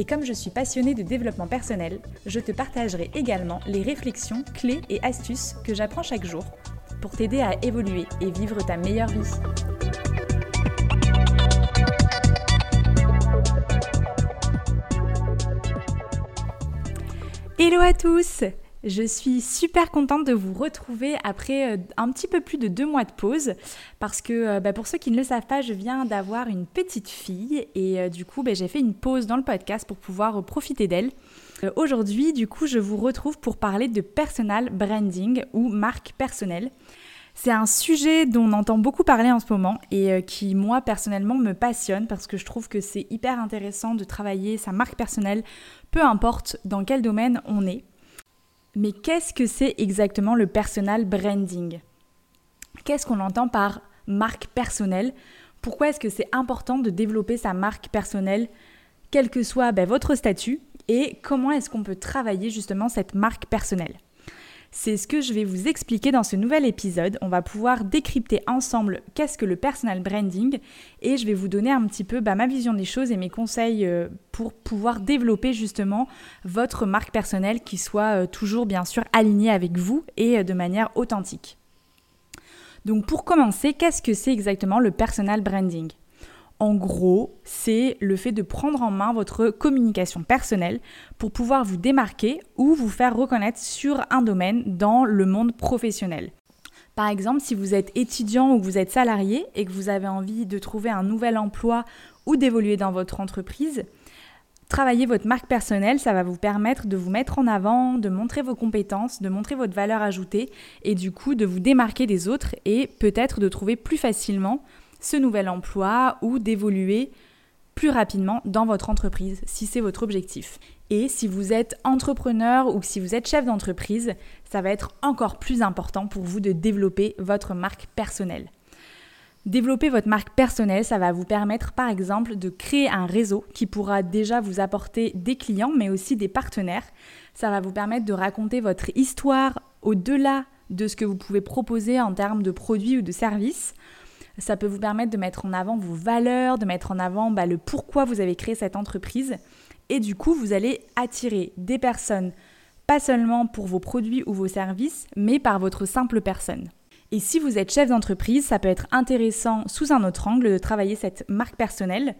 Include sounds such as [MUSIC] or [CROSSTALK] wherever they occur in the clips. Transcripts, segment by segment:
Et comme je suis passionnée de développement personnel, je te partagerai également les réflexions, clés et astuces que j'apprends chaque jour pour t'aider à évoluer et vivre ta meilleure vie. Hello à tous je suis super contente de vous retrouver après euh, un petit peu plus de deux mois de pause parce que euh, bah, pour ceux qui ne le savent pas, je viens d'avoir une petite fille et euh, du coup bah, j'ai fait une pause dans le podcast pour pouvoir profiter d'elle. Aujourd'hui, du coup, je vous retrouve pour parler de personal branding ou marque personnelle. C'est un sujet dont on entend beaucoup parler en ce moment et qui, moi, personnellement, me passionne parce que je trouve que c'est hyper intéressant de travailler sa marque personnelle, peu importe dans quel domaine on est. Mais qu'est-ce que c'est exactement le personal branding? Qu'est-ce qu'on entend par marque personnelle? Pourquoi est-ce que c'est important de développer sa marque personnelle, quel que soit ben, votre statut Et comment est-ce qu'on peut travailler justement cette marque personnelle? C'est ce que je vais vous expliquer dans ce nouvel épisode. On va pouvoir décrypter ensemble qu'est-ce que le personal branding et je vais vous donner un petit peu bah, ma vision des choses et mes conseils euh, pour pouvoir développer justement votre marque personnelle qui soit euh, toujours bien sûr alignée avec vous et euh, de manière authentique. Donc pour commencer, qu'est-ce que c'est exactement le personal branding? En gros, c'est le fait de prendre en main votre communication personnelle pour pouvoir vous démarquer ou vous faire reconnaître sur un domaine dans le monde professionnel. Par exemple, si vous êtes étudiant ou vous êtes salarié et que vous avez envie de trouver un nouvel emploi ou d'évoluer dans votre entreprise, travailler votre marque personnelle, ça va vous permettre de vous mettre en avant, de montrer vos compétences, de montrer votre valeur ajoutée et du coup de vous démarquer des autres et peut-être de trouver plus facilement ce nouvel emploi ou d'évoluer plus rapidement dans votre entreprise si c'est votre objectif. Et si vous êtes entrepreneur ou si vous êtes chef d'entreprise, ça va être encore plus important pour vous de développer votre marque personnelle. Développer votre marque personnelle, ça va vous permettre par exemple de créer un réseau qui pourra déjà vous apporter des clients mais aussi des partenaires. Ça va vous permettre de raconter votre histoire au-delà de ce que vous pouvez proposer en termes de produits ou de services. Ça peut vous permettre de mettre en avant vos valeurs, de mettre en avant bah, le pourquoi vous avez créé cette entreprise. Et du coup, vous allez attirer des personnes, pas seulement pour vos produits ou vos services, mais par votre simple personne. Et si vous êtes chef d'entreprise, ça peut être intéressant sous un autre angle de travailler cette marque personnelle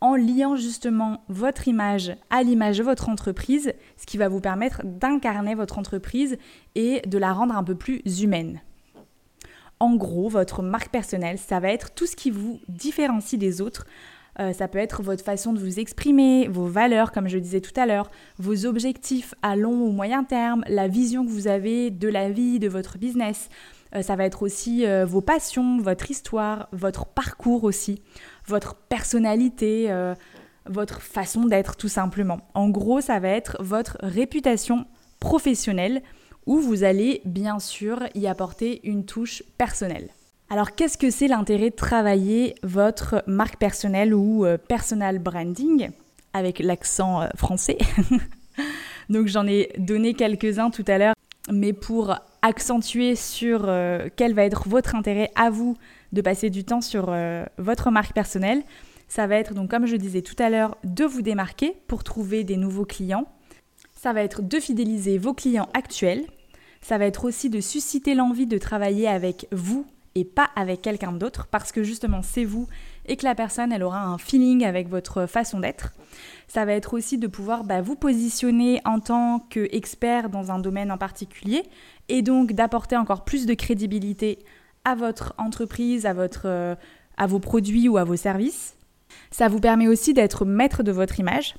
en liant justement votre image à l'image de votre entreprise, ce qui va vous permettre d'incarner votre entreprise et de la rendre un peu plus humaine. En gros, votre marque personnelle, ça va être tout ce qui vous différencie des autres. Euh, ça peut être votre façon de vous exprimer, vos valeurs, comme je disais tout à l'heure, vos objectifs à long ou moyen terme, la vision que vous avez de la vie, de votre business. Euh, ça va être aussi euh, vos passions, votre histoire, votre parcours aussi, votre personnalité, votre façon d'être tout simplement. En gros, ça va être votre réputation professionnelle où vous allez bien sûr y apporter une touche personnelle. Alors qu'est-ce que c'est l'intérêt de travailler votre marque personnelle ou euh, personal branding avec l'accent euh, français? [LAUGHS] Donc j'en ai donné quelques-uns tout à l'heure, mais pour accentuer sur euh, quel va être votre intérêt à vous de passer du temps sur votre marque personnelle, ça va être donc comme je disais tout à l'heure de vous démarquer pour trouver des nouveaux clients, ça va être de fidéliser vos clients actuels. Ça va être aussi de susciter l'envie de travailler avec vous et pas avec quelqu'un d'autre parce que justement c'est vous et que la personne elle aura un feeling avec votre façon d'être. Ça va être aussi de pouvoir bah, vous positionner en tant qu'expert dans un domaine en particulier et donc d'apporter encore plus de crédibilité à votre entreprise, à, votre, euh, à vos produits ou à vos services. Ça vous permet aussi d'être maître de votre image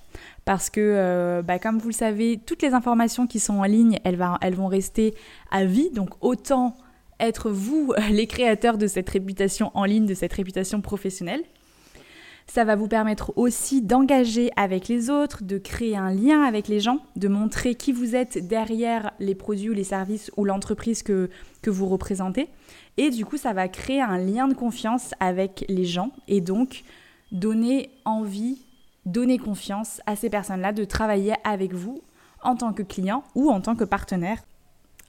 parce que, euh, bah, comme vous le savez, toutes les informations qui sont en ligne, elles, vont rester à vie. Donc autant être vous [LAUGHS] les créateurs de cette réputation en ligne, de cette réputation professionnelle. Ça va vous permettre aussi d'engager avec les autres, de créer un lien avec les gens, de montrer qui vous êtes derrière les produits ou les services ou l'entreprise que, que vous représentez. Et du coup, ça va créer un lien de confiance avec les gens et donc donner envie, donner confiance à ces personnes-là de travailler avec vous en tant que client ou en tant que partenaire.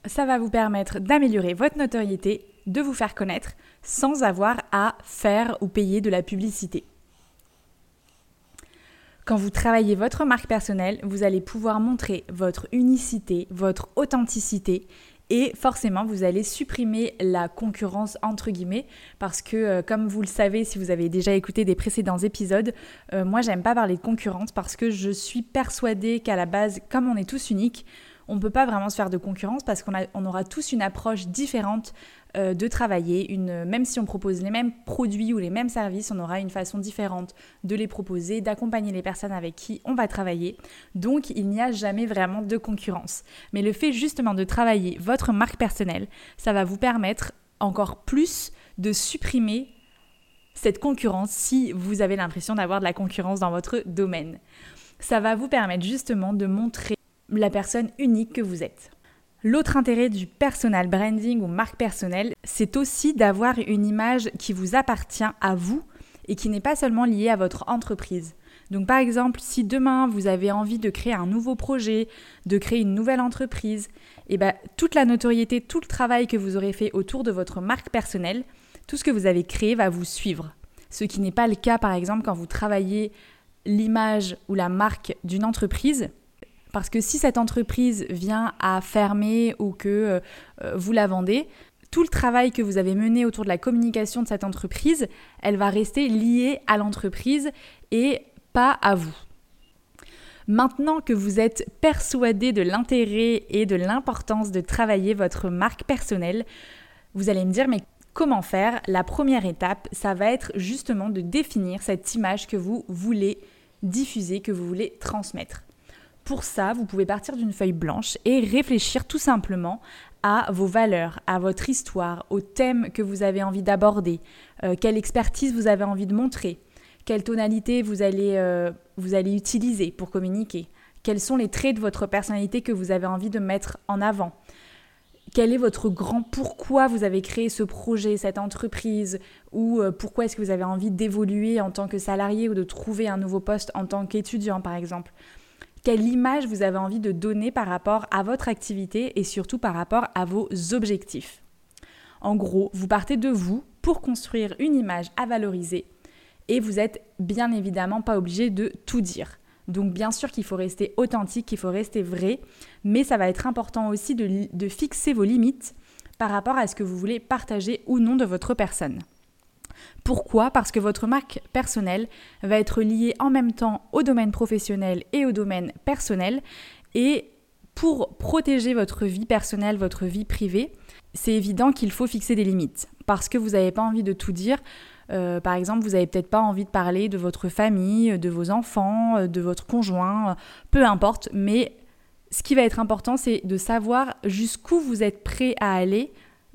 Ça va vous permettre d'améliorer votre notoriété, de vous faire connaître sans avoir à faire ou payer de la publicité. Quand vous travaillez votre marque personnelle, vous allez pouvoir montrer votre unicité, votre authenticité et forcément vous allez supprimer la concurrence entre guillemets parce que euh, comme vous le savez si vous avez déjà écouté des précédents épisodes, euh, moi j'aime pas parler de concurrence parce que je suis persuadée qu'à la base comme on est tous uniques, on ne peut pas vraiment se faire de concurrence parce qu'on aura tous une approche différente euh, de travailler. Même si on propose les mêmes produits ou les mêmes services, on aura une façon différente de les proposer, d'accompagner les personnes avec qui on va travailler. Donc il n'y a jamais vraiment de concurrence. Mais le fait justement de travailler votre marque personnelle, ça va vous permettre encore plus de supprimer cette concurrence si vous avez l'impression d'avoir de la concurrence dans votre domaine. Ça va vous permettre justement de montrer la personne unique que vous êtes. L'autre intérêt du personal branding ou marque personnelle, c'est aussi d'avoir une image qui vous appartient à vous et qui n'est pas seulement liée à votre entreprise. Donc par exemple, si demain vous avez envie de créer un nouveau projet, de créer une nouvelle entreprise, et eh ben, toute la notoriété, tout le travail que vous aurez fait autour de votre marque personnelle, tout ce que vous avez créé va vous suivre. Ce qui n'est pas le cas par exemple quand vous travaillez l'image ou la marque d'une entreprise, parce que si cette entreprise vient à fermer ou que euh, vous la vendez, tout le travail que vous avez mené autour de la communication de cette entreprise, elle va rester liée à l'entreprise et pas à vous. Maintenant que vous êtes persuadé de l'intérêt et de l'importance de travailler votre marque personnelle, vous allez me dire mais comment faire? La première étape, ça va être justement de définir cette image que vous voulez diffuser, que vous voulez transmettre. Pour ça, vous pouvez partir d'une feuille blanche et réfléchir tout simplement à vos valeurs, à votre histoire, au thème que vous avez envie d'aborder, euh, quelle expertise vous avez envie de montrer, quelle tonalité vous allez, euh, vous allez utiliser pour communiquer, quels sont les traits de votre personnalité que vous avez envie de mettre en avant. Quel est votre grand pourquoi vous avez créé ce projet, cette entreprise, ou euh, pourquoi est-ce que vous avez envie d'évoluer en tant que salarié ou de trouver un nouveau poste en tant qu'étudiant par exemple quelle image vous avez envie de donner par rapport à votre activité et surtout par rapport à vos objectifs. En gros, vous partez de vous pour construire une image à valoriser et vous n'êtes bien évidemment pas obligé de tout dire. Donc bien sûr qu'il faut rester authentique, qu'il faut rester vrai, mais ça va être important aussi de, de fixer vos limites par rapport à ce que vous voulez partager ou non de votre personne. Pourquoi? Parce que votre marque personnelle va être liée en même temps au domaine professionnel et au domaine personnel. Et pour protéger votre vie personnelle, votre vie privée, c'est évident qu'il faut fixer des limites. Parce que vous n'avez pas envie de tout dire. Euh, par exemple, vous n'avez peut-être pas envie de parler de votre famille, de vos enfants, de votre conjoint, peu importe. Mais ce qui va être important, c'est de savoir jusqu'où vous êtes prêt à aller,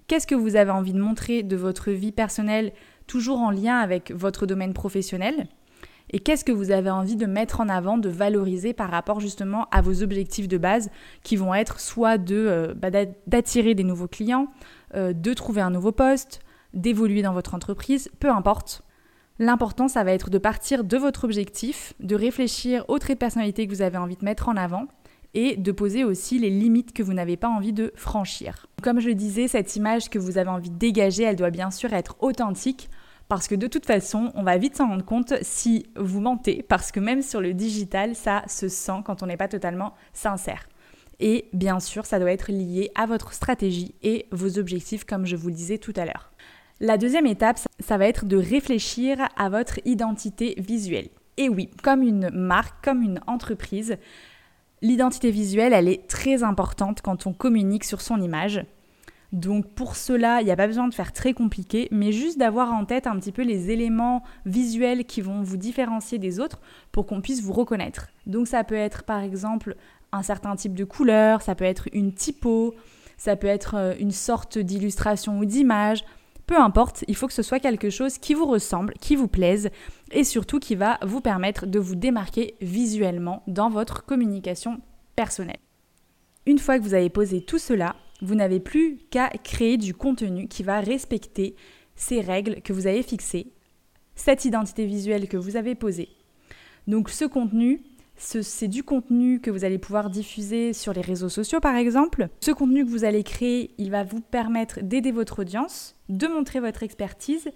qu'est-ce que vous avez envie de montrer de votre vie personnelle toujours en lien avec votre domaine professionnel et qu'est-ce que vous avez envie de mettre en avant, de valoriser par rapport justement à vos objectifs de base qui vont être soit euh, bah, d'attirer des nouveaux clients, euh, de trouver un nouveau poste, d'évoluer dans votre entreprise, peu importe. L'important, ça va être de partir de votre objectif, de réfléchir aux traits de personnalité que vous avez envie de mettre en avant et de poser aussi les limites que vous n'avez pas envie de franchir. Comme je disais, cette image que vous avez envie de dégager, elle doit bien sûr être authentique parce que de toute façon, on va vite s'en rendre compte si vous mentez, parce que même sur le digital, ça se sent quand on n'est pas totalement sincère. Et bien sûr, ça doit être lié à votre stratégie et vos objectifs, comme je vous le disais tout à l'heure. La deuxième étape, ça va être de réfléchir à votre identité visuelle. Et oui, comme une marque, comme une entreprise, l'identité visuelle, elle est très importante quand on communique sur son image. Donc pour cela, il n'y a pas besoin de faire très compliqué, mais juste d'avoir en tête un petit peu les éléments visuels qui vont vous différencier des autres pour qu'on puisse vous reconnaître. Donc ça peut être par exemple un certain type de couleur, ça peut être une typo, ça peut être euh, une sorte d'illustration ou d'image, Peu importe, il faut que ce soit quelque chose qui vous ressemble, qui vous plaise et surtout qui va vous permettre de vous démarquer visuellement dans votre communication personnelle. Une fois que vous avez posé tout cela, vous n'avez plus qu'à créer du contenu qui va respecter ces règles que vous avez fixées, cette identité visuelle que vous avez posée. Donc ce contenu, c'est du contenu que vous allez pouvoir diffuser sur les réseaux sociaux par exemple. Ce contenu que vous allez créer, il va vous permettre d'aider votre audience, de montrer votre expertise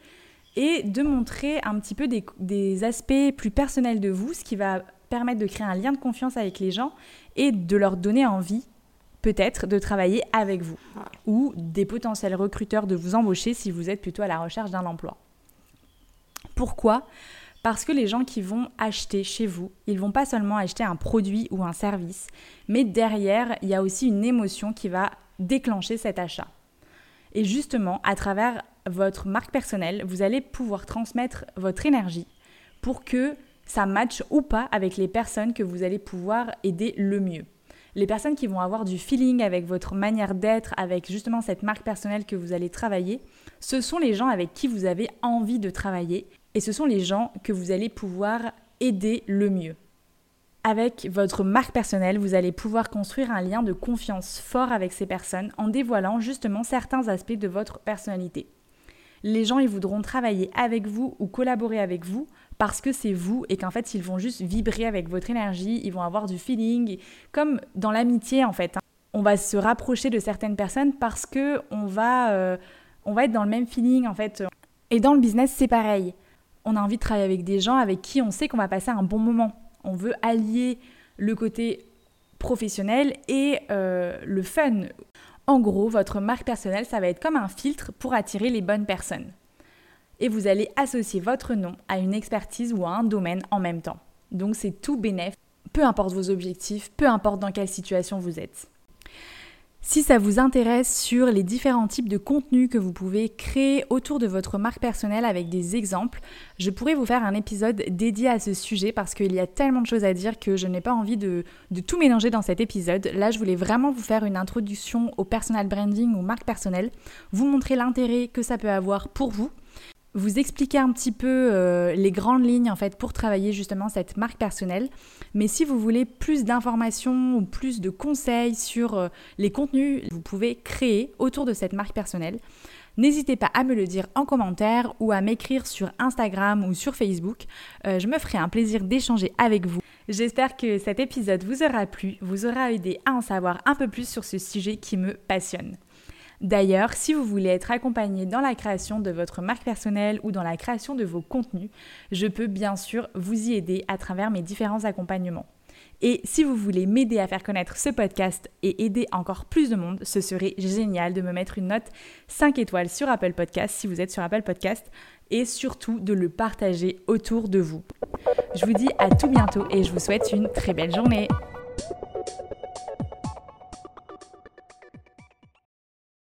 et de montrer un petit peu des, aspects plus personnels de vous, ce qui va permettre de créer un lien de confiance avec les gens et de leur donner envie peut-être de travailler avec vous ou des potentiels recruteurs de vous embaucher si vous êtes plutôt à la recherche d'un emploi. Pourquoi? Parce que les gens qui vont acheter chez vous, ils vont pas seulement acheter un produit ou un service, mais derrière, il y a aussi une émotion qui va déclencher cet achat. Et justement, à travers votre marque personnelle, vous allez pouvoir transmettre votre énergie pour que ça matche ou pas avec les personnes que vous allez pouvoir aider le mieux. Les personnes qui vont avoir du feeling avec votre manière d'être, avec justement cette marque personnelle que vous allez travailler, ce sont les gens avec qui vous avez envie de travailler et ce sont les gens que vous allez pouvoir aider le mieux. Avec votre marque personnelle, vous allez pouvoir construire un lien de confiance fort avec ces personnes en dévoilant justement certains aspects de votre personnalité. Les gens, ils voudront travailler avec vous ou collaborer avec vous parce que c'est vous et qu'en fait, ils vont juste vibrer avec votre énergie, ils vont avoir du feeling, comme dans l'amitié en fait. Hein. On va se rapprocher de certaines personnes parce que on va, euh, on va être dans le même feeling en fait. Et dans le business, c'est pareil on a envie de travailler avec des gens avec qui on sait qu'on va passer un bon moment. On veut allier le côté professionnel et euh, le fun. En gros, votre marque personnelle, ça va être comme un filtre pour attirer les bonnes personnes. Et vous allez associer votre nom à une expertise ou à un domaine en même temps. Donc c'est tout bénéf, peu importe vos objectifs, peu importe dans quelle situation vous êtes. Si ça vous intéresse sur les différents types de contenus que vous pouvez créer autour de votre marque personnelle avec des exemples, je pourrais vous faire un épisode dédié à ce sujet parce qu'il y a tellement de choses à dire que je n'ai pas envie de, tout mélanger dans cet épisode. Là, je voulais vraiment vous faire une introduction au personal branding ou marque personnelle, vous montrer l'intérêt que ça peut avoir pour vous vous expliquer un petit peu euh, les grandes lignes en fait pour travailler justement cette marque personnelle. Mais si vous voulez plus d'informations ou plus de conseils sur euh, les contenus que vous pouvez créer autour de cette marque personnelle, n'hésitez pas à me le dire en commentaire ou à m'écrire sur Instagram ou sur Facebook. Euh, je me ferai un plaisir d'échanger avec vous. J'espère que cet épisode vous aura plu, vous aura aidé à en savoir un peu plus sur ce sujet qui me passionne. D'ailleurs, si vous voulez être accompagné dans la création de votre marque personnelle ou dans la création de vos contenus, je peux bien sûr vous y aider à travers mes différents accompagnements. Et si vous voulez m'aider à faire connaître ce podcast et aider encore plus de monde, ce serait génial de me mettre une note 5 étoiles sur Apple Podcast si vous êtes sur Apple Podcast et surtout de le partager autour de vous. Je vous dis à tout bientôt et je vous souhaite une très belle journée.